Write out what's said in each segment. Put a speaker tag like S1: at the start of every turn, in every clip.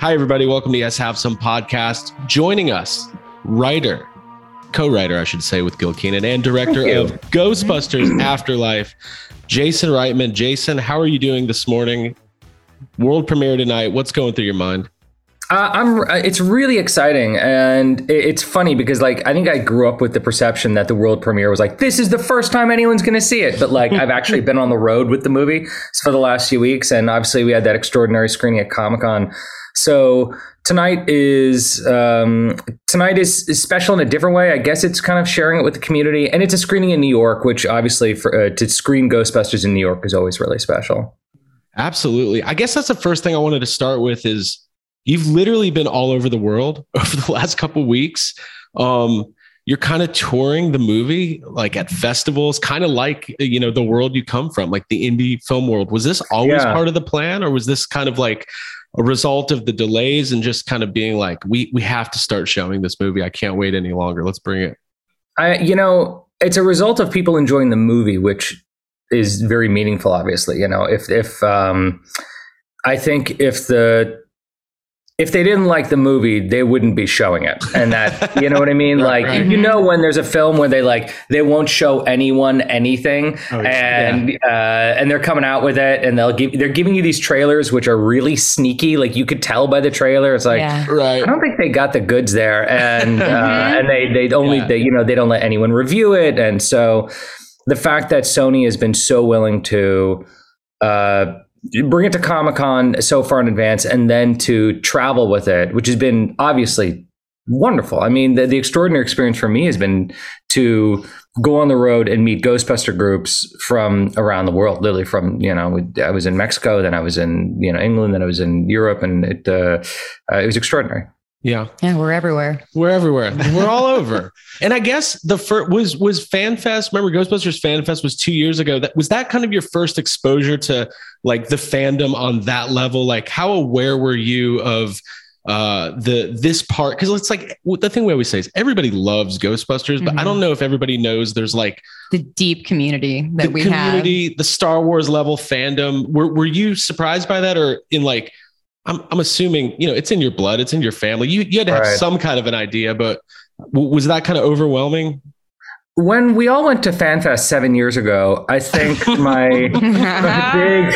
S1: Hi, everybody. Welcome to Yes Have Some podcast. Joining us, writer, co-writer, I should say, with Gil Kenan and director of Ghostbusters Afterlife, Jason Reitman. Jason, how are you doing this morning? World premiere tonight. What's going through your mind?
S2: Uh, I'm. uh, It's really exciting, and it's funny because, like, I think I grew up with the perception that the world premiere was like, this is the first time anyone's going to see it. But like, I've actually been on the road with the movie for the last few weeks, and obviously we had that extraordinary screening at Comic Con. So tonight is um, tonight is, is special in a different way. I guess it's kind of sharing it with the community, and it's a screening in New York, which obviously for uh, to screen Ghostbusters in New York is always really special.
S1: Absolutely. I guess that's the first thing I wanted to start with is you've literally been all over the world over the last couple weeks. Um, you're kind of touring the movie like at festivals, kind of like you know the world you come from, like the indie film world. Was this always
S2: Yeah.
S1: part of the plan, or was this kind of like a result of the delays and just kind of being like, we we have to start showing this movie. I can't wait any longer. Let's bring it.
S2: I, you know, it's a result of people enjoying the movie, which is very meaningful. Obviously, you know, if if um, I think if the if they didn't like the movie, they wouldn't be showing it, and that you know what I mean.
S1: Right,
S2: like
S1: right.
S2: you know, when there's a film where they like they won't show anyone anything,
S1: Oh,
S2: and uh, and they're coming out with it, and they'll give they're giving you these trailers which are really sneaky. Like you could tell by the trailer, it's like.
S3: yeah.
S1: Right.
S2: I don't think they got the goods there, and uh,
S3: Mhm.
S2: and they they only
S1: Yeah.
S2: they you know they don't let anyone review it, and so the fact that Sony has been so willing to uh, bring it to Comic Con so far in advance, and then to travel with it, which has been obviously wonderful. I mean, the, the extraordinary experience for me has been to go on the road and meet Ghostbuster groups from around the world. Literally, from you know, I was in Mexico, then I was in you know England, then I was in Europe, and it uh, uh, it was extraordinary.
S1: Yeah.
S3: Yeah, we're everywhere.
S1: We're everywhere. We're all over. And I guess the first was was FanFest. Remember, Ghostbusters FanFest was two years ago. That was that kind of your first exposure to like the fandom on that level. Like, how aware were you of uh the this part? Because it's like the thing we always say is everybody loves Ghostbusters, but I
S3: Mhm.
S1: don't know if everybody knows there's like
S3: The deep community that
S1: the
S3: we
S1: community, the Star Wars level fandom. Were were you surprised by that, or in like? I'm I'm assuming you know it's in your blood, it's in your family. You you had to have
S2: Right.
S1: some kind of an idea, but w- was that kind of overwhelming?
S2: When we all went to FanFest seven years ago, I think my big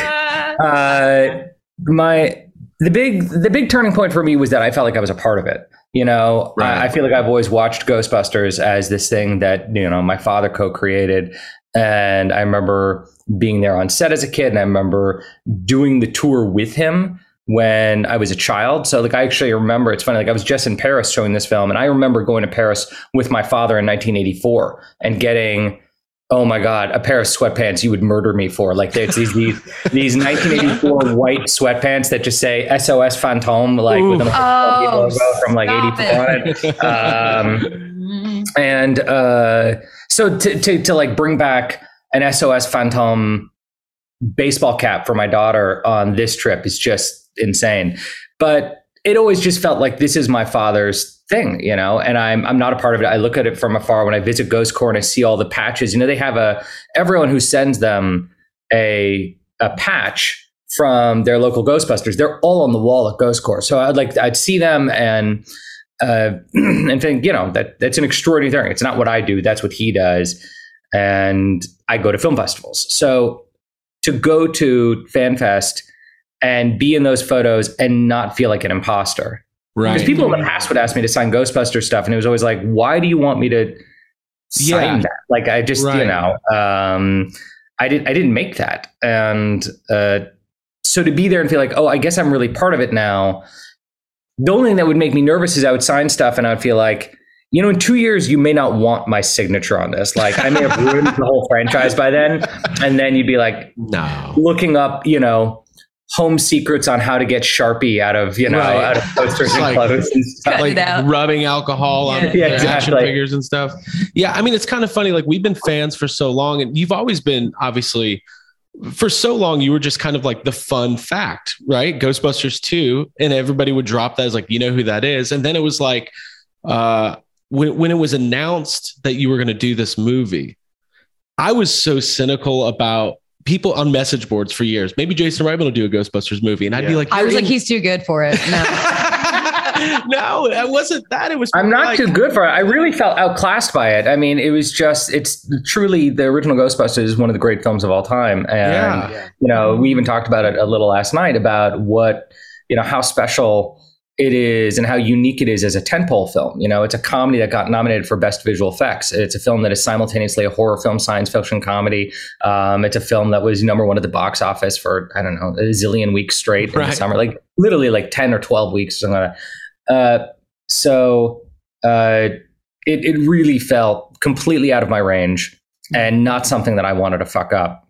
S2: uh, my the big the big turning point for me was that I felt like I was a part of it. You know,
S1: Right.
S2: I, I feel like I've always watched Ghostbusters as this thing that you know my father co-created, and I remember being there on set as a kid, and I remember doing the tour with him when I was a child. So like I actually remember it's funny like I was just in Paris showing this film and I remember going to Paris with my father in 1984 and getting oh my god a pair of sweatpants you would murder me for like it's these these these 1984 white sweatpants that just say SOS Fantôme like with a
S3: Oh,
S2: logo from like
S3: stop
S2: 84 on it. Um, and uh, so to, to to like bring back an SOS Fantôme baseball cap for my daughter on this trip is just insane. But it always just felt like this is my father's thing, you know, and I'm I'm not a part of it. I look at it from afar when I visit Ghost Corps and I see all the patches. You know, they have a everyone who sends them a a patch from their local Ghostbusters. They're all on the wall at Ghost Corps. So I'd like I'd see them and uh, and think, you know, that that's an extraordinary thing. It's not what I do. That's what he does. And I go to film festivals. So to go to FanFest and be in those photos and not feel like an imposter. Because people in the past would ask me to sign Ghostbuster stuff, and it was always like, why do you want me to sign
S1: Yeah.
S2: that? Like I just,
S1: Right.
S2: you know, um, I didn't I didn't make that. And uh, so to be there and feel like, oh, I guess I'm really part of it now. The only thing that would make me nervous is I would sign stuff and I would feel like, you know, in two years you may not want my signature on this. Like I may have ruined the whole franchise by then. And then you'd be like
S1: No.
S2: looking up, you know, home secrets on how to get Sharpie out of, you know,
S1: Right.
S2: out of posters and
S1: like-
S2: clothes and stuff.
S1: Like
S3: out.
S1: rubbing alcohol on
S3: Yeah.
S1: the
S2: Yeah,
S1: action figures and stuff. Yeah, I mean it's kind of funny. Like we've been fans for so long, and you've always been obviously for so long. You were just kind of like the fun fact, right? Ghostbusters two, and everybody would drop that as like you know who that is, and then it was like uh, when when it was announced that you were going to do this movie, I was so cynical about people on message boards for years. Maybe Jason Reitman will do a Ghostbusters movie, and I'd be like,
S3: I was
S1: "You're
S3: like, he's too good for it. No.
S1: no, it wasn't that. It was.
S2: I'm not
S1: like-
S2: too good for it. I really felt outclassed by it. I mean, it was just, it's truly the original Ghostbusters is one of the great films of all time. And,
S1: Yeah.
S2: you know, we even talked about it a little last night about what, you know, how special it is and how unique it is as a tentpole film. You know, it's a comedy that got nominated for Best Visual Effects. It's a film that is simultaneously a horror film, science fiction comedy. Um, it's a film that was number one at the box office for, I don't know, a zillion weeks straight in the summer, like literally like 10 or 12 weeks. Something. Uh, so uh, it, it really felt completely out of my range and not something that I wanted to fuck up.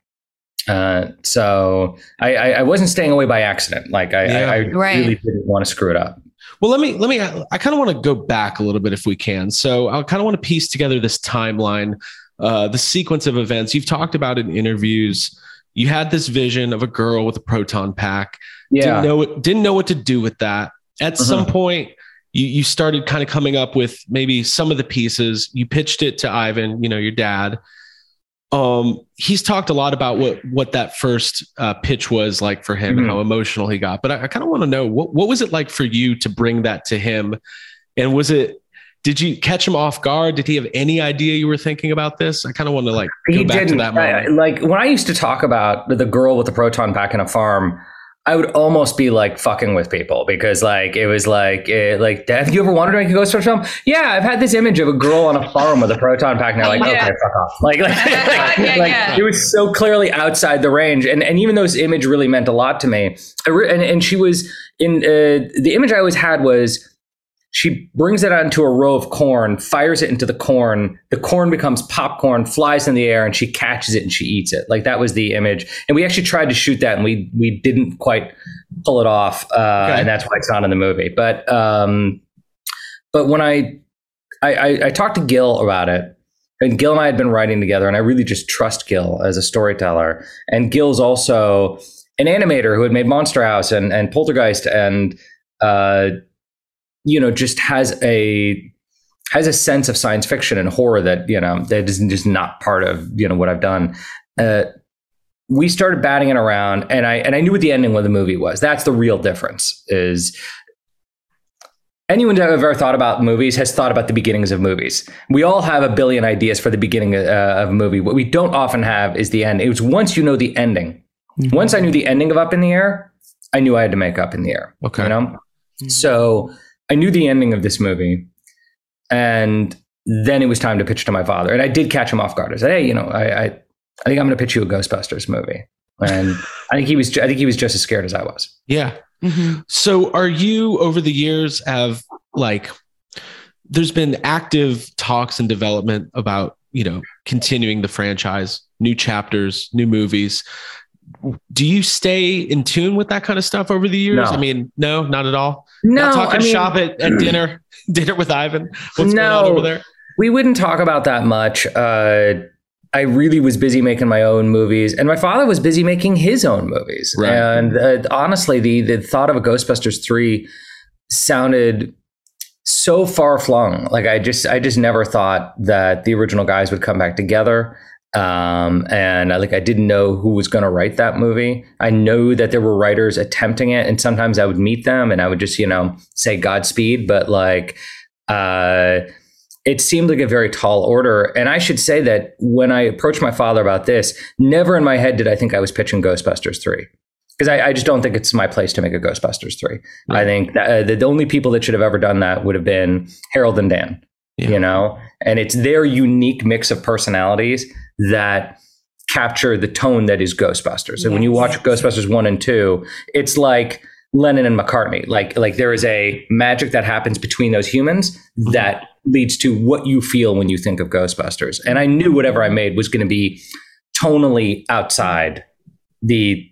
S2: Uh, so I, I, I wasn't staying away by accident. Like I,
S1: Yeah.
S2: I, I
S3: Right.
S2: really didn't want to screw it up.
S1: Well, let me let me. I kind of want to go back a little bit if we can. So I kind of want to piece together this timeline, uh, the sequence of events you've talked about in interviews. You had this vision of a girl with a proton pack.
S2: Yeah.
S1: Didn't know what, didn't know what to do with that. At
S2: Uh-huh.
S1: some point, you you started kind of coming up with maybe some of the pieces. You pitched it to Ivan, you know, your dad. Um, he's talked a lot about what what that first uh, pitch was like for him and
S2: Mhm.
S1: how emotional he got. But I, I kind of want to know what what was it like for you to bring that to him, and was it? Did you catch him off guard? Did he have any idea you were thinking about this? I kind of want to like go
S2: he
S1: back
S2: didn't.
S1: to that moment.
S2: I- like when I used to talk about the girl with the proton pack in a farm, I would almost be like fucking with people because like it was like eh, like have you ever wanted to make a Ghostbusters film? Yeah, I've had this image of a girl on a farm with a proton pack, and they're like,
S3: Yeah.
S2: okay, fuck off. Like, like, like,
S3: Yeah,
S2: like,
S3: yeah.
S2: it was so clearly outside the range, and and even though this image really meant a lot to me, I re- and and she was in uh, the image I always had was she brings it onto a row of corn, fires it into the corn. The corn becomes popcorn, flies in the air, and she catches it and she eats it. Like that was the image. And we actually tried to shoot that, and we we didn't quite pull it off, uh,
S1: Okay.
S2: and that's why it's not in the movie. But um, but when I, I I I talked to Gil about it, and Gil and I had been writing together, and I really just trust Gil as a storyteller. And Gil's also an animator who had made Monster House and and Poltergeist and. Uh, you know, just has a has a sense of science fiction and horror that you know that is just not part of you know what I've done. Uh, we started batting it around, and I and I knew what the ending of the movie was. That's the real difference. Is anyone that ever thought about movies has thought about the beginnings of movies. We all have a billion ideas for the beginning uh, of a movie. What we don't often have is the end. It was once you know the ending. Once I knew the ending of Up in the Air, I knew I had to make Up in the Air.
S1: Okay.
S2: You know, so I knew the ending of this movie, and then it was time to pitch to my father. And I did catch him off guard. I said, "Hey, you know, I, I, I think I'm going to pitch you a Ghostbusters movie." And I think he was, I think he was just as scared as I was.
S1: Yeah.
S3: Mhm.
S1: So are you over the years have like there's been active talks and development about, you know, continuing the franchise, new chapters, new movies. Do you stay in tune with that kind of stuff over the years?
S2: No.
S1: I mean, no, not at all.
S2: No,
S1: not talking
S2: I mean,
S1: shop at, at dinner, dinner with Ivan. What's going
S2: No.
S1: on over there?
S2: we wouldn't talk about that much. Uh, I really was busy making my own movies, and my father was busy making his own movies.
S1: Right.
S2: And uh, honestly, the the thought of a Ghostbusters three sounded so far flung. Like I just I just never thought that the original guys would come back together. Um, and I, like I didn't know who was going to write that movie. I know that there were writers attempting it, and sometimes I would meet them and I would just you know say Godspeed, but like. Uh, it seemed like a very tall order. And I should say that when I approached my father about this, never in my head did I think I was pitching Ghostbusters 3. Because I, I just don't think it's my place to make a Ghostbusters 3. I think that, uh, the, the only people that should have ever done that would have been Harold and Dan,
S1: Yeah.
S2: you know? And it's their unique mix of personalities that capture the tone that is Ghostbusters. So when you watch Ghostbusters 1 and 2, it's like Lennon and McCartney. Like like there is a magic that happens between those humans mm-hmm. that leads to what you feel when you think of Ghostbusters. And I knew whatever I made was going to be tonally outside the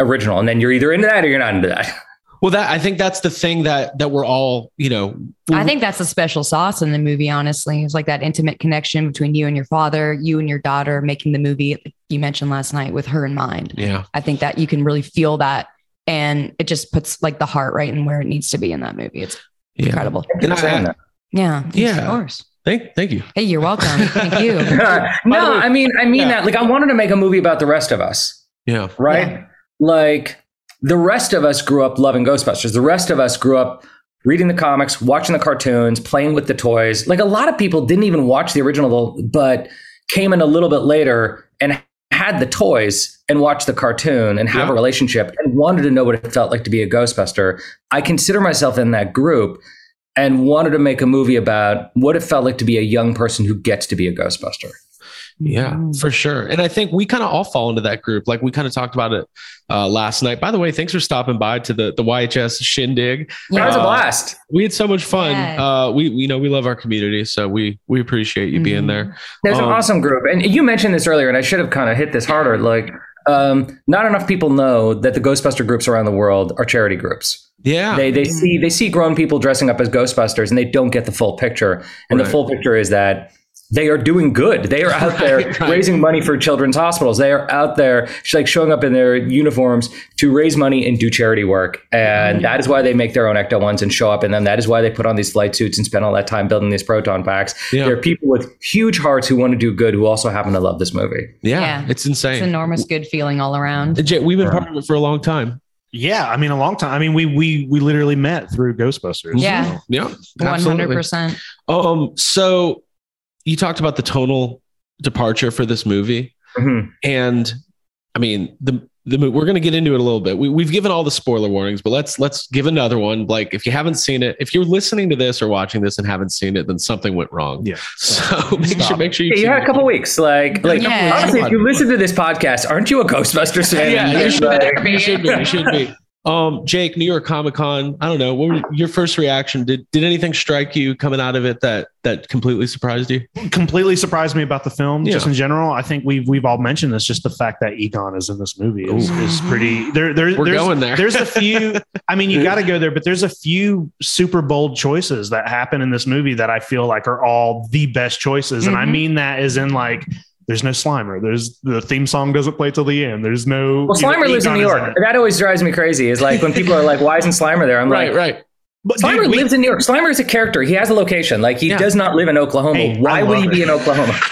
S2: original. And then you're either into that or you're not into that.
S1: Well, that I think that's the thing that that we're all, you know,
S3: I think that's the special sauce in the movie, honestly. It's like that intimate connection between you and your father, you and your daughter making the movie you mentioned last night with her in mind.
S1: yeah.
S3: I think that you can really feel that. And it just puts like the heart right in where it needs to be in that movie. It's
S1: Yeah.
S3: incredible.
S1: I-
S2: Saying.
S3: Yeah.
S1: Yeah.
S3: Of course.
S1: Thank thank you.
S3: Hey, you're welcome. Thank you.
S2: no, I mean I mean
S1: Yeah.
S2: that. Like I wanted to make a movie about the rest of us.
S1: Yeah.
S2: right?
S3: Yeah.
S2: Like the rest of us grew up loving Ghostbusters. The rest of us grew up reading the comics, watching the cartoons, playing with the toys. Like a lot of people didn't even watch the original, but came in a little bit later and had the toys and watched the cartoon and have
S1: Yeah.
S2: a relationship and wanted to know what it felt like to be a Ghostbuster. I consider myself in that group and wanted to make a movie about what it felt like to be a young person who gets to be a Ghostbuster.
S1: Yeah, for sure. And I think we kind of all fall into that group. Like we kind of talked about it uh, last night. By the way, thanks for stopping by to the the YHS shindig.
S2: That was a
S1: Uh,
S2: blast.
S1: We had so much fun.
S3: Yeah.
S1: Uh, we you know we love our community, so we we appreciate you being
S3: Mhm.
S1: there.
S2: There's an
S1: Um,
S2: awesome group, and you mentioned this earlier, and I should have kind of hit this harder. Like, um, not enough people know that the Ghostbuster groups around the world are charity groups.
S1: Yeah,
S2: They they see they see grown people dressing up as Ghostbusters, and they don't get the full picture. And the full picture is that they are doing good. They are out there
S1: Right, right.
S2: raising money for children's hospitals. They are out there like showing up in their uniforms to raise money and do charity work. And that is why they make their own Ecto ones and show up in them. That is why they put on these flight suits and spend all that time building these proton packs.
S1: Yeah.
S2: There are people with huge hearts who want to do good who also happen to love this movie.
S1: yeah,
S3: Yeah.
S1: it's insane.
S3: It's enormous good feeling all around.
S1: Jay, we've been part of it for a long time.
S4: Yeah, I mean a long time. I mean we we we literally met through Ghostbusters.
S3: Yeah.
S1: Yeah,
S3: One hundred percent.
S1: Um, so you talked about the tonal departure for this movie,
S2: Mhm.
S1: and I mean the the mo- we're going to get into it a little bit. We, we've given all the spoiler warnings, but let's let's give another one. Like if you haven't seen it, if you're listening to this or watching this and haven't seen it, then something went wrong.
S4: Yeah.
S1: So make
S4: Stop.
S1: sure make sure
S2: Yeah,
S1: you
S2: you
S1: tune
S2: had a couple weeks. Like, like
S3: Yeah.
S2: honestly, if you listen to this podcast, aren't you a Ghostbusters fan?
S1: Yeah, you should,
S2: Like-
S1: you should be. You should be. Um, Jake, New York Comic Con. I don't know. What was your first reaction? Did did anything strike you coming out of it that that completely surprised you?
S4: completely surprised me about the film just in general. I think we've we've all mentioned this. Just the fact that Egon is in this movie is, is pretty. There, there,
S1: We're
S4: there's,
S1: going there.
S4: There's a few. I mean, you got to go there, but there's a few super bold choices that happen in this movie that I feel like are all the best choices, and I
S3: Mhm.
S4: mean that as in like. There's no Slimer. There's the theme song doesn't play till the end. There's no.
S2: Well,
S4: you know,
S2: Slimer lives in New York.
S4: it.
S2: That always drives me crazy. Is like when people are like, "Why isn't Slimer there?" I'm
S1: Right,
S2: like,
S1: right. Right.
S4: But
S2: Slimer
S4: dude, we-
S2: lives in New York. Slimer is a character. He has a location. Like he
S1: Yeah.
S2: does not live in Oklahoma.
S4: Hey,
S2: Why would
S4: love
S2: he be in Oklahoma?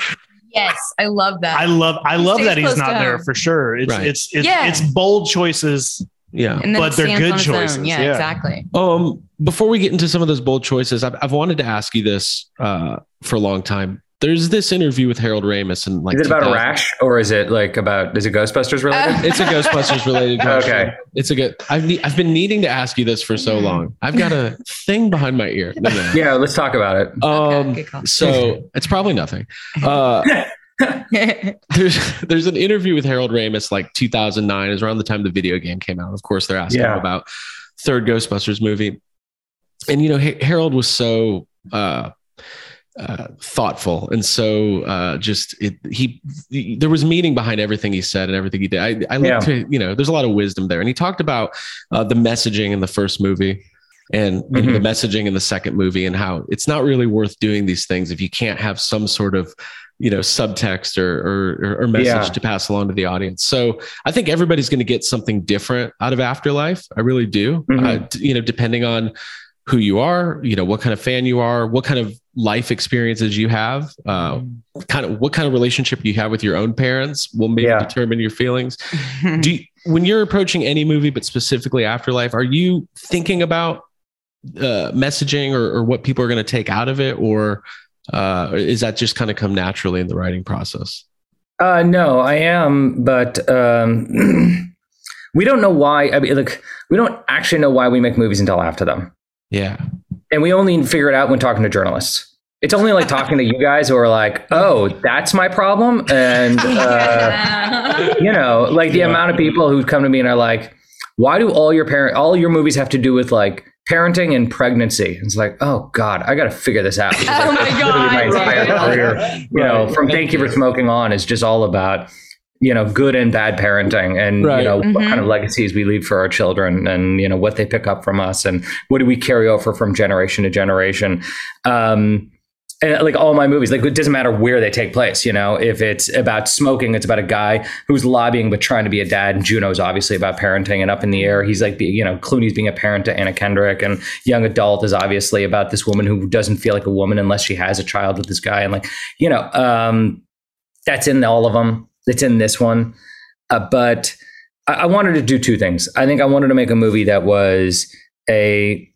S3: Yes, I love that.
S4: I love I love that he's not there for sure. It's
S1: Right.
S4: it's it's,
S3: Yeah.
S4: it's bold choices.
S1: Yeah.
S4: but they're good
S3: on its own.
S4: choices,
S3: Yeah,
S4: yeah.
S3: exactly.
S1: Um, before we get into some of those bold choices, I've, I've wanted to ask you this uh, for a long time. There's this interview with Harold Ramis and like
S2: Is it about a rash or is it like about? Is it Ghostbusters related?
S1: It's a Ghostbusters related question.
S2: Okay.
S1: It's a good. I've ne- I've been needing to ask you this for so long. I've got a thing behind my ear. No, no.
S2: yeah, let's talk about it.
S1: Um,
S3: good call.
S1: so it's probably nothing. Uh, there's there's an interview with Harold Ramis like 2009 is around the time the video game came out. Of course, they're asking
S2: Yeah.
S1: him about third Ghostbusters movie, and you know Ha- Harold was so uh, uh, thoughtful and so uh, just it, he, he- there was meaning behind everything he said and everything he did. I I
S2: Yeah.
S1: to you know there's a lot of wisdom there, and he talked about uh, the messaging in the first movie. And know, the messaging in the second movie, and how it's not really worth doing these things if you can't have some sort of you know subtext or or, or message
S2: Yeah.
S1: to pass along to the audience so i think everybody's going to get something different out of afterlife i really do
S2: Mhm.
S1: uh, you know depending on who you are you know what kind of fan you are what kind of life experiences you have uh, kind of what kind of relationship you have with your own parents will maybe
S2: Yeah.
S1: determine your feelings do you, when you're approaching any movie but specifically afterlife are you thinking about uh, messaging or, or what people are going to take out of it or uh, is that just kind of come naturally in the writing process
S2: Uh, no, I am, but um, we don't know why. I mean, like, we don't actually know why we make movies until after them,
S1: yeah
S2: and we only figure it out when talking to journalists. It's only like talking to you guys who are like, "Oh, that's my problem," and uh, you know, like the
S4: Yeah.
S2: amount of people who come to me and are like, "Why do all your parent, all your movies have to do with like parenting and pregnancy?" It's like, oh god, I got to figure this out. It's like,
S3: Oh my God,
S2: my entire
S3: right.
S2: career, you know, from Thank You for Smoking on is just all about you know good and bad parenting and
S1: Right.
S2: you know what
S3: Mhm.
S2: kind of legacies we leave for our children and you know what they pick up from us and what do we carry over from generation to generation. Um and like all my movies like it doesn't matter where they take place you know if it's about smoking it's about a guy who's lobbying but trying to be a dad. And juno's obviously about parenting and up in the air. He's like be- you know clooney's being a parent to anna kendrick. And young adult is obviously about this woman who doesn't feel like a woman unless she has a child with this guy. And like you know um that's in all of them it's in this one Uh, but I, I wanted to do two things. I think I wanted to make a movie that was a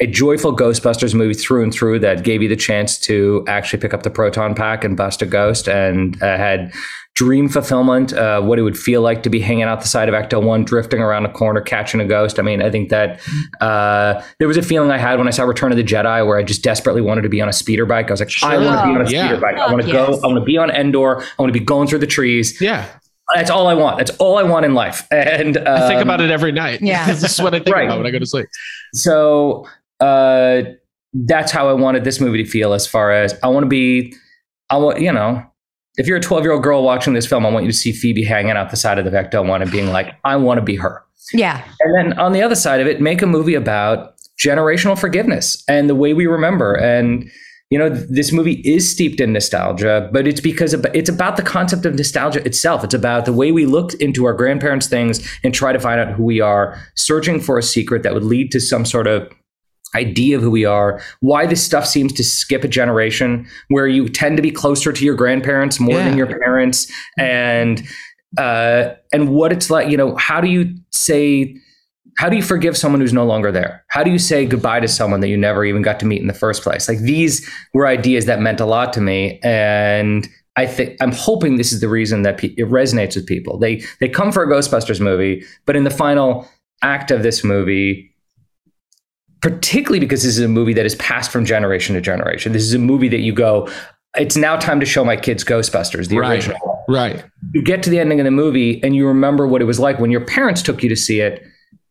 S2: a joyful Ghostbusters movie through and through that gave you the chance to actually pick up the proton pack and bust a ghost and uh, had dream fulfillment, uh, what it would feel like to be hanging out the side of Ecto 1, drifting around a corner, catching a ghost. I mean, I think that uh, there was a feeling I had when I saw Return of the Jedi where I just desperately wanted to be on a speeder bike. I was like, I want to be on a
S1: Yeah.
S2: speeder bike. I want to
S3: yes.
S2: go, I want to be on Endor. I want to be going through the trees.
S1: Yeah.
S2: That's all I want. That's all I want in life. And um,
S1: I think about it every night.
S3: Yeah.
S1: this is what I think
S2: Right.
S1: about when I go to sleep.
S2: so uh, that's how I wanted this movie to feel. As far as I want to be, I want you know, if you're a 12 year old girl watching this film, I want you to see Phoebe hanging out the side of the Ecto one and being like, I want to be her.
S3: Yeah.
S2: And then on the other side of it, make a movie about generational forgiveness and the way we remember. And you know, this movie is steeped in nostalgia, but it's because it's about the concept of nostalgia itself. It's about the way we look into our grandparents' things and try to find out who we are, searching for a secret that would lead to some sort of idea of who we are, why this stuff seems to skip a generation, where you tend to be closer to your grandparents more than your parents, and uh, and what it's like. You know, how do you say? How do you forgive someone who's no longer there? How do you say goodbye to someone that you never even got to meet in the first place? Like these were ideas that meant a lot to me, and I think I'm hoping this is the reason that pe- it resonates with people. They they come for a Ghostbusters movie, but in the final act of this movie, particularly because this is a movie that is passed from generation to generation. This is a movie that you go, it's now time to show my kids Ghostbusters, the
S1: Right.
S2: original.
S1: Right.
S2: You get to the ending of the movie and you remember what it was like when your parents took you to see it,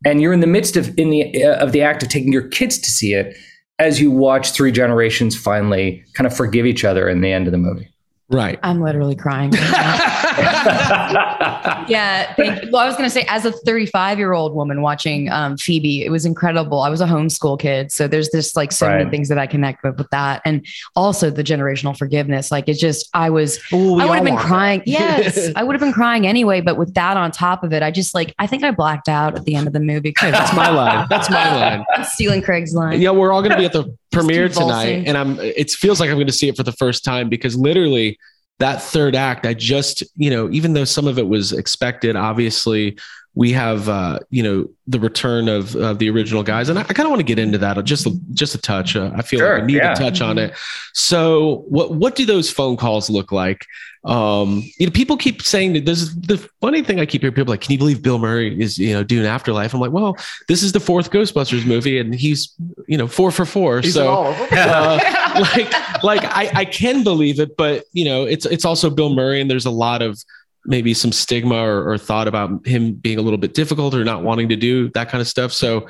S2: and you're in the midst of in the uh, of the act of taking your kids to see it as you watch three generations finally kind of forgive each other in the end of the movie.
S1: Right.
S3: I'm literally crying. right now. yeah. Thank you. Well, I was going to say, as a 35 year old woman watching um, Phoebe, it was incredible. I was a homeschool kid. So there's just like so many things that I connect with with that. And also the generational forgiveness. Like it's just, I was,
S4: Ooh,
S3: I would have been
S4: want that.
S3: crying. Yes. I would have been crying anyway. But with that on top of it, I just like, I think I blacked out at the end of the movie.
S1: Hey, that's my line. That's my line.
S3: I'm stealing Craig's line.
S1: Yeah, we're all going to be at the premiere tonight, and I'm. It feels like I'm going to see it for the first time because literally that third act, I just, you know, even though some of it was expected, obviously we have, uh, you know, the return of, of the original guys, and I, I kind of want to get into that just just a touch. Uh, I feel
S2: Sure,
S1: like I need
S2: yeah.
S1: to touch on it. So, what what do those phone calls look like? Um, you know, people keep saying that this is the funny thing I keep hearing people like, can you believe Bill Murray is, you know, doing Afterlife? I'm like, well, this is the fourth Ghostbusters movie and he's, you know, four for four.
S4: He's
S1: so
S4: all
S1: uh, like, like I, I can believe it, but you know, it's, it's also Bill Murray and there's a lot of maybe some stigma or, or thought about him being a little bit difficult or not wanting to do that kind of stuff. So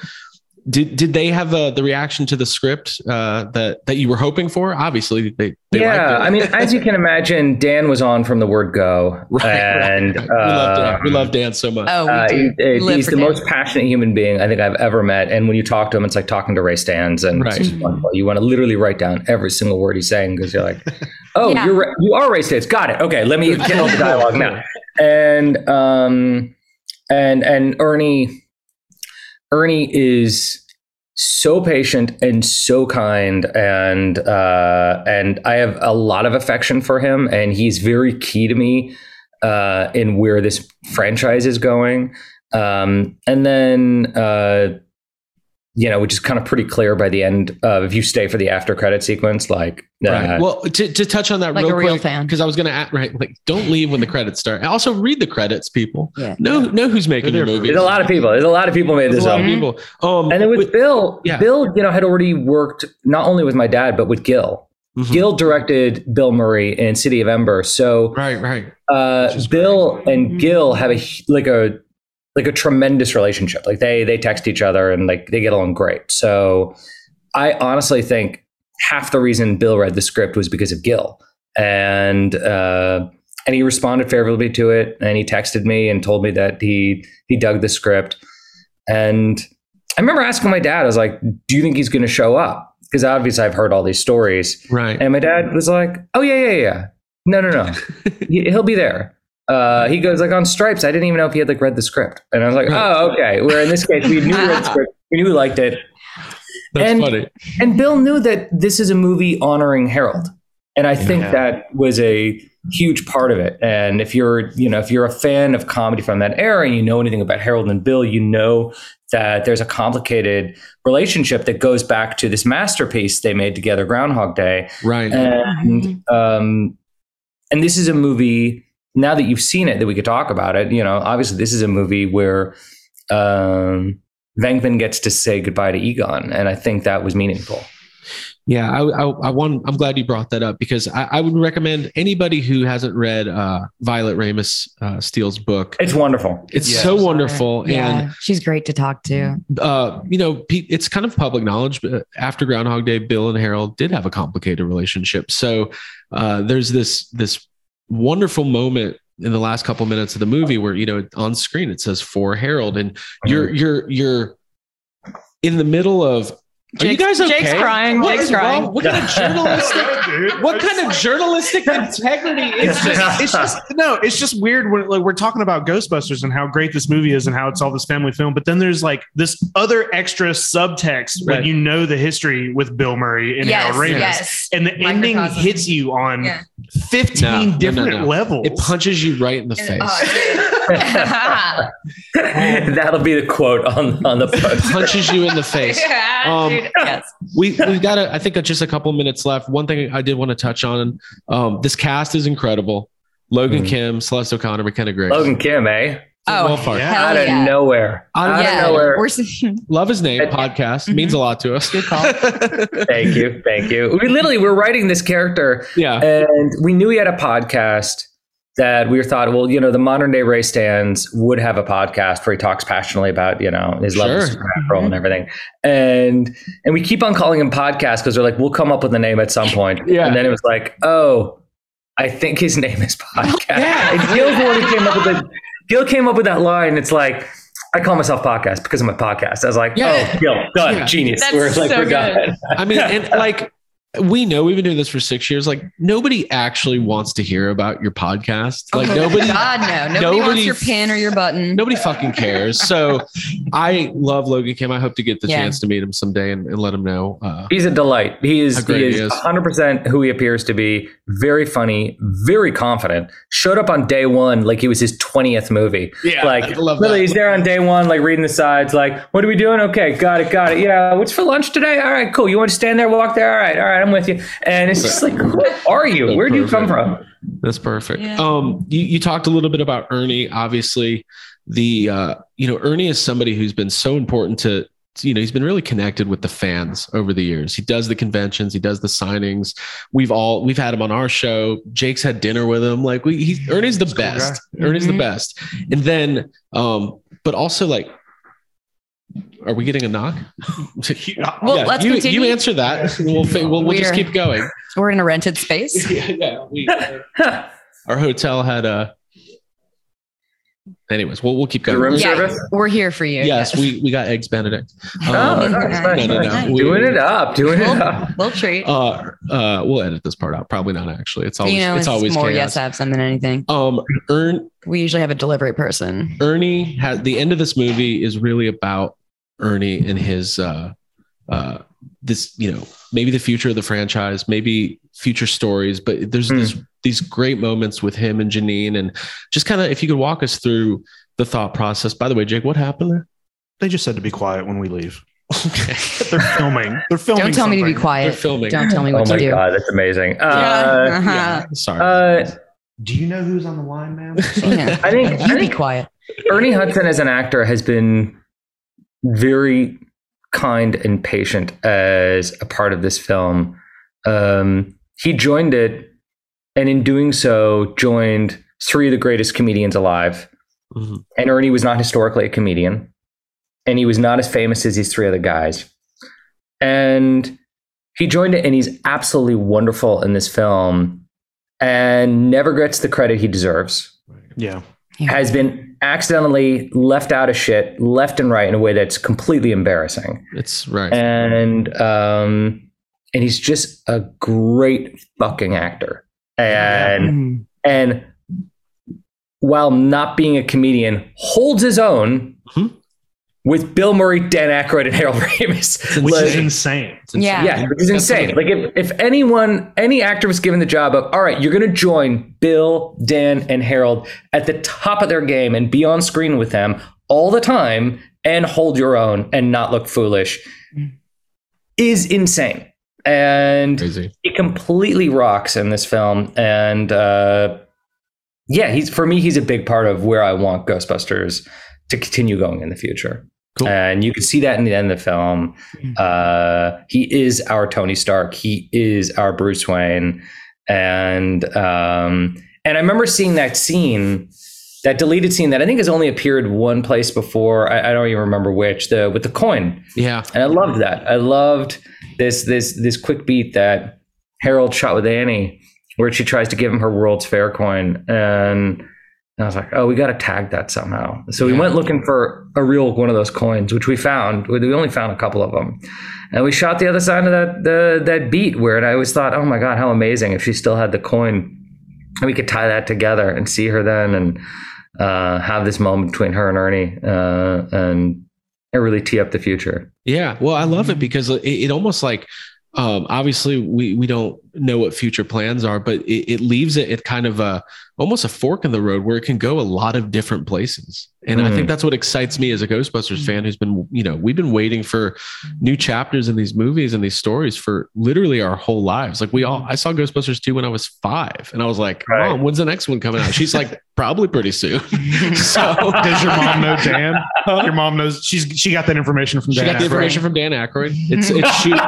S1: did, did they have uh, the reaction to the script uh, that, that you were hoping for? Obviously they, they
S2: yeah,
S1: liked it.
S2: I mean, as you can imagine, Dan was on from the word go,
S1: Right,
S2: and
S1: right. we love Dan. We
S2: um,
S1: love Dan so much.
S3: Oh, we
S2: Uh,
S3: do.
S2: he-
S3: We
S2: he's the
S3: Dan.
S2: most passionate human being I think I've ever met. And when you talk to him, it's like talking to Ray Stantz, and
S1: Right.
S2: just wonderful. You want to literally write down every single word he's saying because you're like, "Oh,
S3: Yeah.
S2: you're you are Ray Stantz. Got it. Okay, let me get all the dialogue now." And um, and and Ernie, Ernie is so patient and so kind and uh and I have a lot of affection for him and he's very key to me uh in where this franchise is going. Um and then uh you know which is kind of pretty clear by the end of if you stay for the after credit sequence like uh,
S1: Right. Well, to, to touch on that
S3: Like
S1: real
S3: a real
S1: quick,
S3: fan.
S1: because I was going to add, right, like don't leave when the credits start. Also, read the credits, people.
S3: Yeah.
S1: Know know who's making
S4: They're
S1: your
S4: there
S1: movie.
S2: there's a lot of people there's a lot of people made
S1: There's
S2: this
S1: a lot
S2: up
S1: of people. Um,
S2: and then with,
S1: with-
S2: Bill,
S1: yeah.
S2: Bill, you know, had already worked not only with my dad but with Gil.
S1: Mhm.
S2: Gil directed Bill Murray in City of Ember, so
S1: Right, right.
S2: uh,
S1: Which is
S2: Bill and
S3: Mhm.
S2: Gil have a like a like a tremendous relationship. Like they they text each other and like they get along great. So I honestly think half the reason Bill read the script was because of Gil, and uh, and he responded favorably to it, and he texted me and told me that he he dug the script, and I remember asking my dad, I was like, "Do you think he's going to show up?" Because obviously I've heard all these stories,
S1: Right.
S2: and my dad was like, "Oh yeah, yeah, yeah. No, no, no. He- He'll be there." Uh, he goes like on Stripes. I didn't even know if he had like read the script, and I was like, "Oh, okay." Where in this case, we knew read the script, we knew he liked it,
S1: That's
S2: and-
S1: funny.
S2: and Bill knew that this is a movie honoring Harold, and I think
S4: Yeah.
S2: that was a huge part of it. And if you're, you know, if you're a fan of comedy from that era and you know anything about Harold and Bill, you know that there's a complicated relationship that goes back to this masterpiece they made together, Groundhog Day.
S1: Right.
S2: And um, and this is a movie. Now that you've seen it, that we could talk about it. You know, obviously, this is a movie where um, Venkman gets to say goodbye to Egon, and I think that was meaningful.
S1: Yeah, I, I, I want. I'm glad you brought that up because I, I would recommend anybody who hasn't read uh, Violet Ramis uh, Stiel's book.
S2: It's wonderful.
S1: It's
S4: Yes.
S1: so wonderful,
S3: Yeah, she's great to talk to.
S1: uh, you know, it's kind of public knowledge. But after Groundhog Day, Bill and Harold did have a complicated relationship. So uh, there's this this wonderful moment in the last couple minutes of the movie where you know on screen it says for Harold, and you're you're you're in the middle of. Are you guys okay?
S3: Jake's crying.
S1: What
S3: Jake's crying.
S1: wrong? What kind of journalistic? What kind of journalistic integrity is
S4: it's
S1: this?
S4: just, it's just no, it's just weird when like we're talking about Ghostbusters and how great this movie is and how it's all this family film, but then there's like this other extra subtext
S1: Right.
S4: when you know the history with Bill Murray and
S3: Yes,
S4: Harold Ramis,
S3: yes.
S4: and the ending hits you on
S3: Yeah.
S4: 15
S1: No, no, no,
S4: different
S1: no.
S4: levels.
S1: It punches you right in the face.
S3: Oh,
S2: That'll be the quote on on the post.
S1: punches you in the face. Um,
S3: dude. yes.
S1: We we got a, I think just a couple minutes left. One thing I did want to touch on. Um, this cast is incredible. Logan
S2: Mhm.
S1: Kim, Celeste O'Connor, McKenna Grace.
S2: Logan Kim, eh?
S3: Oh,
S1: Well
S4: yeah.
S3: hell
S2: Out of
S3: yeah.
S2: nowhere.
S1: Out of
S3: yeah,
S2: nowhere.
S1: Love his name.
S2: It-
S1: Podcast
S3: Mhm.
S1: means a lot to us.
S3: Good call.
S2: Thank you. Thank you. We literally were writing this character
S1: yeah.
S2: and we knew he had a podcast that we thought, well, you know, the modern day Ray Stantz would have a podcast where he talks passionately about, you know, his love of
S1: Sure.
S2: Supernatural mm-hmm. and everything. And and we keep on calling him podcast because they're like, we'll come up with a name at some point.
S1: Yeah.
S2: And then it was like, oh, I think his name is podcast.
S1: Yeah.
S2: And Gil's the one who came up with it. Gil came up with that line. It's like, I call myself podcast because I'm a podcast. I was like,
S1: Yeah.
S2: oh, Gil, done,
S1: Yeah.
S2: genius.
S3: That's
S2: we're like,
S3: so
S2: we're
S3: good.
S2: done.
S1: I mean, and like we know we've been doing this for six years. Like nobody actually wants to hear about your podcast. Like
S3: Oh,
S1: nobody.
S3: God, no. Nobody,
S1: nobody-
S3: wants your pin or your button.
S1: Nobody fucking cares. So I love Logan Kim. I hope to get the
S3: Yeah.
S1: chance to meet him someday and, and let him know. Uh,
S2: He's a delight. He
S1: How
S2: is,
S1: great
S2: he
S1: he
S2: is
S1: is.
S2: 100% who he appears to be. Very funny, very confident. Showed up on day one like he was his 20th movie.
S1: Yeah,
S2: like
S1: I love
S2: literally,
S1: that.
S2: he's there on day one, like reading the sides, like, what are we doing? Okay, got it, got it. Yeah, what's for lunch today? All right, cool. You want to stand there, walk there? All right, all right, I'm with you. And it's just like, who are you? Where do you come from?
S1: That's perfect.
S3: Yeah.
S1: Um, you, you talked a little bit about Ernie. Obviously, the uh, you know Ernie is somebody who's been so important to you know he's been really connected with the fans over the years. He does the conventions, he does the signings. We've all we've had him on our show. Jake's had dinner with him. Like we, he, Ernie's the
S4: He's a cool
S1: best.
S3: guy.
S1: Ernie's the
S3: Mhm.
S1: best. And then, um, but also like. Are we getting a knock?
S3: Well, let's
S1: you,
S3: continue.
S1: you answer that. We'll we'll, we'll just keep going.
S3: We're in a rented space.
S1: yeah, yeah. We, our hotel had a. Anyways, we'll we'll keep going.
S2: room
S3: Yeah,
S2: service?
S3: we're here for you.
S1: Yes, we we got eggs Benedict.
S2: Oh,
S1: Um,
S2: nice,
S1: no, no,
S2: nice.
S1: no. We-
S2: Doing it up, doing it up.
S3: Little treat.
S1: uh, uh, we'll edit this part out. Probably not actually. It's always
S3: you know,
S1: it's, always
S3: more
S1: chaos.
S3: yes apps than anything.
S1: Um, Ern,
S3: We usually have a delivery person.
S1: Ernie has the end of this movie is really about Ernie and his uh, uh, this you know maybe the future of the franchise, maybe future stories, but there's
S2: Hmm.
S1: this, these great moments with him and Janine, and just kind of if you could walk us through the thought process. By the way, Jake, what happened there?
S4: They just said to be quiet when we leave.
S1: Okay,
S4: They're filming. They're filming.
S3: Don't tell me to be
S4: something.
S1: they're
S3: quiet.
S1: filming.
S3: Don't tell me
S2: Oh
S3: what
S2: my
S3: to do.
S2: God, that's amazing.
S3: Yeah.
S2: Uh,
S3: Uh-huh.
S1: Yeah, sorry.
S2: uh,
S4: Do you know who's on the line, ma'am?
S3: Yeah.
S2: I think, I
S3: You be quiet.
S2: Ernie Hudson as an actor has been very kind and patient as a part of this film. Um, he joined it, and in doing so, joined three of the greatest comedians alive.
S1: Mhm.
S2: And Ernie was not historically a comedian, and he was not as famous as these three other guys. And he joined it, and he's absolutely wonderful in this film, and never gets the credit he deserves
S4: yeah.
S2: Has been accidentally left out of shit left and right in a way that's completely embarrassing.
S1: It's right.
S2: And um and he's just a great fucking actor. And
S3: Mhm.
S2: and while not being a comedian, holds his own
S1: Mhm.
S2: With Bill Murray, Dan Aykroyd, and Harold Ramis.
S4: which
S2: Like-
S4: is insane.
S1: It's insane.
S3: Yeah.
S2: yeah, which is insane. Like if, if anyone, any actor was given the job of, all right, you're going to join Bill, Dan, and Harold at the top of their game and be on screen with them all the time and hold your own and not look foolish, is insane. And
S1: Crazy.
S2: he completely rocks in this film. And uh, yeah, he's for me, he's a big part of where I want Ghostbusters to continue going in the future.
S1: Cool.
S2: And you can see that in the end of the film. Uh, he is our Tony Stark. He is our Bruce Wayne. And um, and I remember seeing that scene, that deleted scene that I think has only appeared one place before. I, I don't even remember which. The with the coin
S1: Yeah.
S2: and I loved that. I loved this this this quick beat that Harold shot with Annie, where she tries to give him her World's Fair coin, and I was like, oh, we got to tag that somehow. So we
S1: Yeah.
S2: went looking for a real one of those coins, which we found. We only found a couple of them, and we shot the other side of that the, that beat where I always thought, oh my god, how amazing if she still had the coin, and we could tie that together and see her then and uh, have this moment between her and Ernie, uh, and it really tee up the future.
S1: Yeah. Well, I love it because it, it almost like, um, obviously we, we don't know what future plans are, but it, it leaves it at kind of a, almost a fork in the road where it can go a lot of different places. And I
S2: Mm.
S1: think that's what excites me as a Ghostbusters fan who's been, you know, we've been waiting for new chapters in these movies and these stories for literally our whole lives. Like we all, I saw Ghostbusters 2 when I was five and I was like,
S2: Right.
S1: mom, when's the next one coming out? She's like, probably pretty soon. so
S4: Does your mom know Dan? Your mom knows she's she got that information from
S1: she
S4: Dan.
S1: got the
S4: Aykroyd.
S1: information from Dan Aykroyd. It's, it's shoot,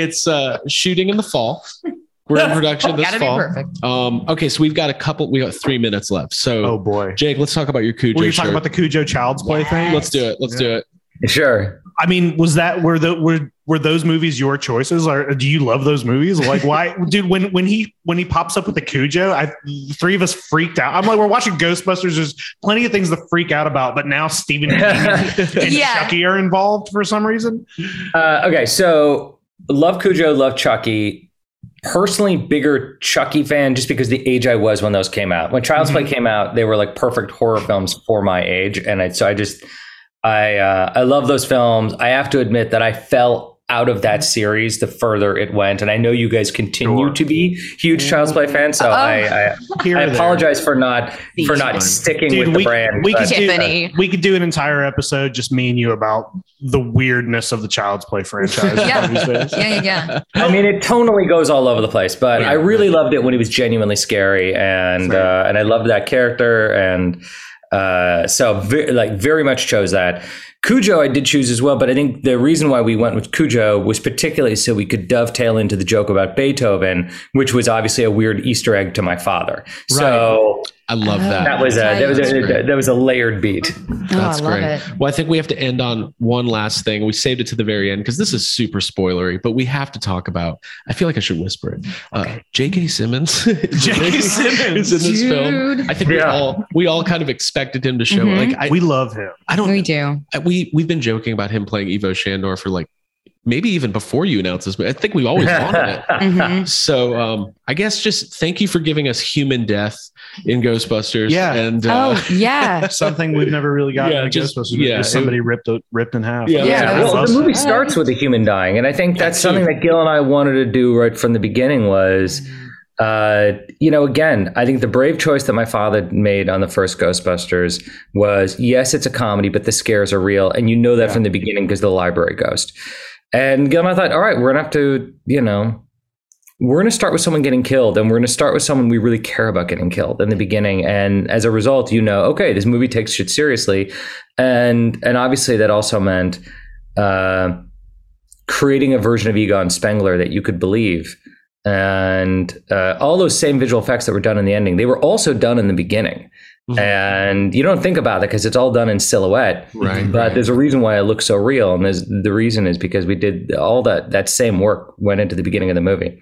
S1: it's uh shooting in the fall. We're in production this
S3: Gotta be
S1: fall.
S3: perfect.
S1: Um, okay, so we've got a couple. We got three minutes left. So,
S4: Oh boy.
S1: Jake, let's talk about your Cujo
S4: Were you
S1: shirt.
S4: talking about the Cujo Child's Play thing?
S1: let's do it. Let's do it.
S2: Sure.
S4: I mean, was that were the were were those movies your choices, or do you love those movies? Like, why, dude? When when he when he pops up with the Cujo, I three of us freaked out. I'm like, we're watching Ghostbusters. There's plenty of things to freak out about, but now Stephen King and
S3: Yeah.
S4: Chucky are involved for some reason.
S2: Uh, okay, so love Cujo, love Chucky. Personally, bigger Chucky fan just because the age I was when those came out. When Child's Play came out, they were like perfect horror films for my age, and I, so I just I uh, I love those films. I have to admit that I fell out of that series the further it went, and I know you guys continue
S4: Sure.
S2: to be huge Child's Play fans, so
S3: Oh.
S2: I I,
S4: Here
S2: I
S4: or there.
S2: apologize for not for not
S1: fine.
S2: sticking
S4: Dude,
S2: with the
S4: we,
S2: brand.
S4: we
S2: but-
S4: could do
S3: Tiffany.
S4: we could do an entire episode just me and you about the weirdness of the Child's Play franchise.
S3: Yeah. Yeah, yeah, yeah.
S2: I mean, it tonally goes all over the place, but
S1: Yeah.
S2: I really loved it when he was genuinely scary, and uh, and I loved that character, and uh, so like very much chose that. Cujo, I did choose as well, but I think the reason why we went with Cujo was particularly so we could dovetail into the joke about Beethoven, which was obviously a weird Easter egg to my father. So
S1: I love that.
S2: that was a that was a, that was a layered beat.
S3: Oh,
S1: That's
S3: I love
S1: great.
S3: it.
S1: Well, I think we have to end on one last thing. We saved it to the very end because this is super spoilery, but we have to talk about. I feel like I should whisper it. Uh, J.K. Simmons.
S4: J.K. Simmons.
S1: is in this film. I think we all we all kind of expected him to show.
S3: Mhm.
S1: Like I,
S4: we love him.
S1: I don't.
S3: We do.
S1: we we've been joking about him playing Ivo Shandor for like maybe even before you announced this. But I think we've always wanted it.
S3: Mhm.
S1: So um, I guess just thank you for giving us human death in Ghostbusters.
S4: Yeah.
S1: and uh,
S3: Oh, yeah.
S4: Something we've never really gotten
S1: Yeah,
S4: in
S1: just-
S4: Ghostbusters.
S1: yeah,
S4: Yeah, somebody ripped ripped in half.
S1: Yeah,
S3: Yeah,
S2: Yeah, well, the movie starts with a human dying, and I think that's
S1: too.
S2: something that Gil and I wanted to do right from the beginning. Was uh, you know, again, I think the brave choice that my father made on the first Ghostbusters was yes, it's a comedy, but the scares are real, and you know that
S4: Yeah.
S2: from the beginning because the library ghost. And Gil and I thought, all right, we're gonna have to, you know. We're going to start with someone getting killed, and we're going to start with someone we really care about getting killed in the beginning. And as a result, you know, okay, this movie takes shit seriously, and and obviously that also meant uh, creating a version of Egon Spengler that you could believe. And uh, all those same visual effects that were done in the ending, they were also done in the beginning.
S1: Mhm.
S2: And you don't think about it because it's all done in silhouette.
S1: Right,
S2: But
S1: right.
S2: there's a reason why it looks so real. And there's, the reason is because we did all that, that same work went into the beginning of the movie.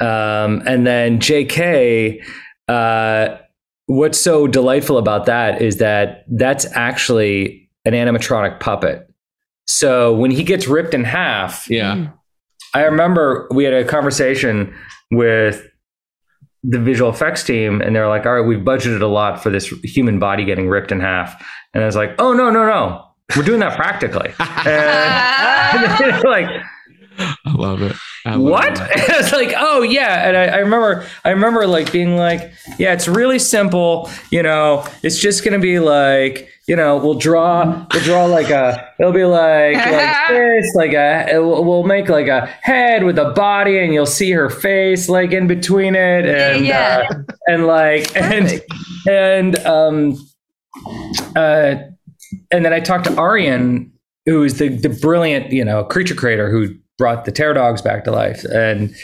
S2: Um, and then JK, uh, what's so delightful about that is that that's actually an animatronic puppet. So when he gets ripped in half,
S1: yeah,
S2: I remember we had a conversation with the visual effects team and they're like, all right, we've budgeted a lot for this human body getting ripped in half. And I was like, oh, no, no, no. We're doing that practically. and, and like,
S1: I love it. I love
S2: what?
S1: it.
S2: it's like, oh yeah. And I, I remember, I remember like being like, yeah, it's really simple. You know, it's just gonna be like, you know, we'll draw, we'll draw like a, it'll be like like this, like a, it will- we'll make like a head with a body, and you'll see her face like in between it, and
S3: Yeah.
S2: uh, and like and and um uh and then I talked to Arjen, who is the the brilliant you know creature creator who brought the terror dogs back to life, and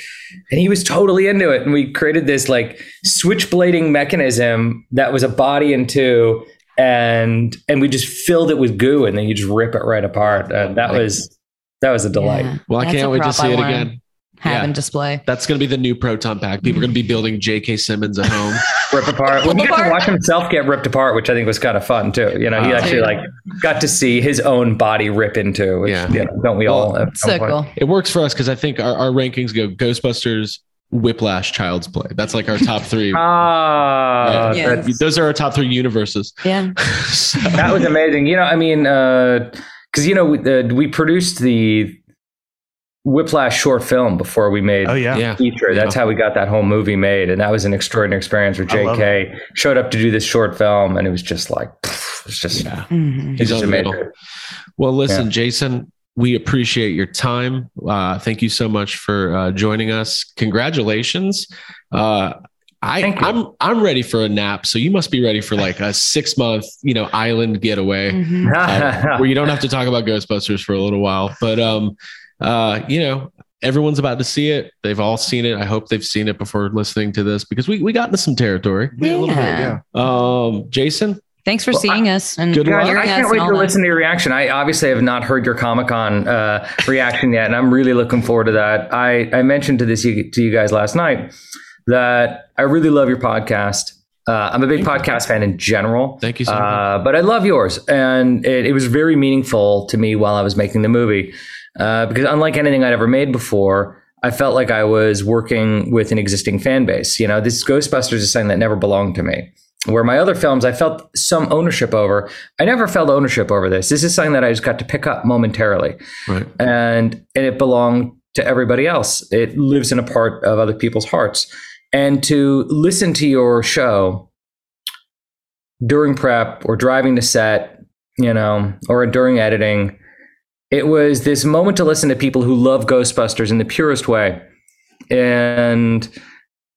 S2: and he was totally into it. And we created this like switchblading mechanism that was a body in two, and and we just filled it with goo, and then you just rip it right apart. And that was that was a delight.
S3: Yeah.
S1: Well, I can't
S3: a
S1: wait to see
S3: I
S1: it
S3: wanna
S1: again.
S3: Have
S1: Yeah.
S3: and display.
S1: That's going to be the new proton pack. People are going to be building J.K. Simmons at home.
S2: Rip apart. Well, he got to watch himself get ripped apart, which I think was kind of fun too. You know, he
S1: Wow.
S2: actually like got to see his own body rip into. Which,
S1: Yeah.
S2: you know, don't we all? at
S3: So cool.
S1: it works for us because I think our, our rankings go Ghostbusters, Whiplash, Child's Play. That's like our top three.
S2: Ah,
S3: Yeah.
S2: that's-
S1: Those are our top three universes.
S3: Yeah.
S1: So-
S2: that was amazing. You know, I mean, because you know, we, uh, we produced the Whiplash short film before we made
S4: Oh yeah.
S1: yeah.
S2: feature. That's how we got that whole movie made, and that was an extraordinary experience. Where J.K. showed up to do this short film, and it was just like, it's just,
S1: Yeah.
S3: Mhm.
S2: it's
S1: He's
S2: just amazing.
S1: Well, listen, Jason, we appreciate your time. Uh, thank you so much for uh, joining us. Congratulations. Uh, I,
S2: Thank you.
S1: I'm I'm ready for a nap, so you must be ready for like a six month, you know, island getaway
S3: Mhm.
S1: uh, where you don't have to talk about Ghostbusters for a little while. But um, uh, you know, everyone's about to see it. They've all seen it. I hope they've seen it before listening to this because we we got into some territory.
S4: Yeah, a little bit,
S3: Yeah.
S4: yeah.
S1: Um, Jason,
S3: Thanks for
S2: Well,
S3: seeing us and
S1: Good luck.
S2: Guys, I can't wait
S3: all
S2: to
S3: that.
S2: listen to your reaction. I obviously have not heard your Comic Con uh, reaction yet, and I'm really looking forward to that. I, I mentioned to this you, to you guys last night that I really love your podcast. Uh, I'm a big podcast fan in general.
S1: thank you so much.
S2: Uh, but I love yours, and it, it was very meaningful to me while I was making the movie uh, because unlike anything I'd ever made before, I felt like I was working with an existing fan base. You know, this Ghostbusters is something that never belonged to me. Where my other films, I felt some ownership over. I never felt ownership over this. This is something that I just got to pick up momentarily,
S1: right.
S2: and and it belonged to everybody else. It lives in a part of other people's hearts, and to listen to your show during prep or driving to set, you know, or during editing, it was this moment to listen to people who love Ghostbusters in the purest way, and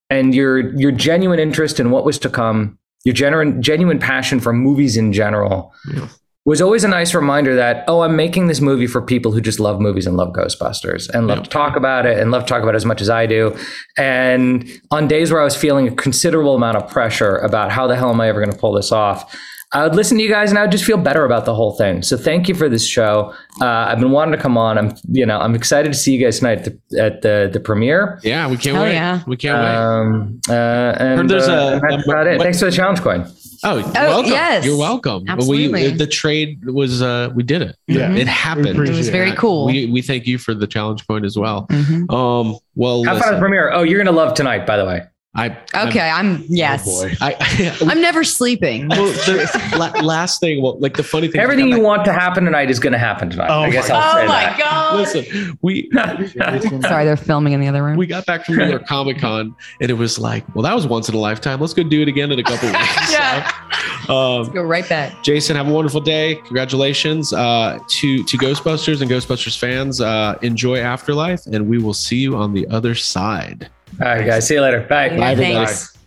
S2: and your your genuine interest in what was to come, your genuine genuine passion for movies in general.
S1: Yeah.
S2: Was always a nice reminder that, oh, I'm making this movie for people who just love movies and love Ghostbusters and love
S1: Yeah.
S2: to talk about it and love to talk about it as much as I do. And on days where I was feeling a considerable amount of pressure about how the hell am I ever going to pull this off, I would listen to you guys and I would just feel better about the whole thing. So thank you for this show. Uh, I've been wanting to come on. I'm, you know, I'm excited to see you guys tonight at the, at the, the premiere.
S1: Yeah, we can't
S3: Hell
S1: wait.
S3: yeah.
S1: We can't wait.
S2: Um, uh, and
S1: there's
S2: uh,
S1: a-
S2: that's
S1: a-
S2: about it.
S1: what-
S2: Thanks for the challenge coin.
S1: Oh, you're welcome.
S3: yes.
S1: You're welcome. We
S3: Absolutely.
S1: the trade was uh we did it.
S4: Yeah.
S1: It happened.
S3: It was very cool.
S1: We we thank you for the challenge point as well.
S3: Mhm.
S1: Um well
S2: Have fun at the premiere. Oh, you're gonna love tonight, by the way.
S1: I
S3: Okay, I'm yes.
S4: Oh boy.
S1: I, I
S3: I'm never sleeping.
S1: well, the la- last thing, well, like the funny thing,
S2: Everything you
S1: got
S2: want to happen tonight is gonna happen tonight.
S4: Oh
S2: I guess
S4: my
S2: I'll say
S3: oh my
S2: that.
S1: back-
S3: god!
S1: Listen, we
S3: Sorry, they're filming in the other room.
S1: we got back from New York Comic Con, and it was like, well, that was once in a lifetime. Let's go do it again in a couple weeks.
S3: Yeah.
S1: So, um,
S3: Go right back.
S1: Jason, have a wonderful day. Congratulations uh, to to Ghostbusters and Ghostbusters fans. Uh, enjoy Afterlife, and we will see you on the other side.
S2: All right, guys. See you later. Bye.
S1: Bye, everybody.
S3: Thanks.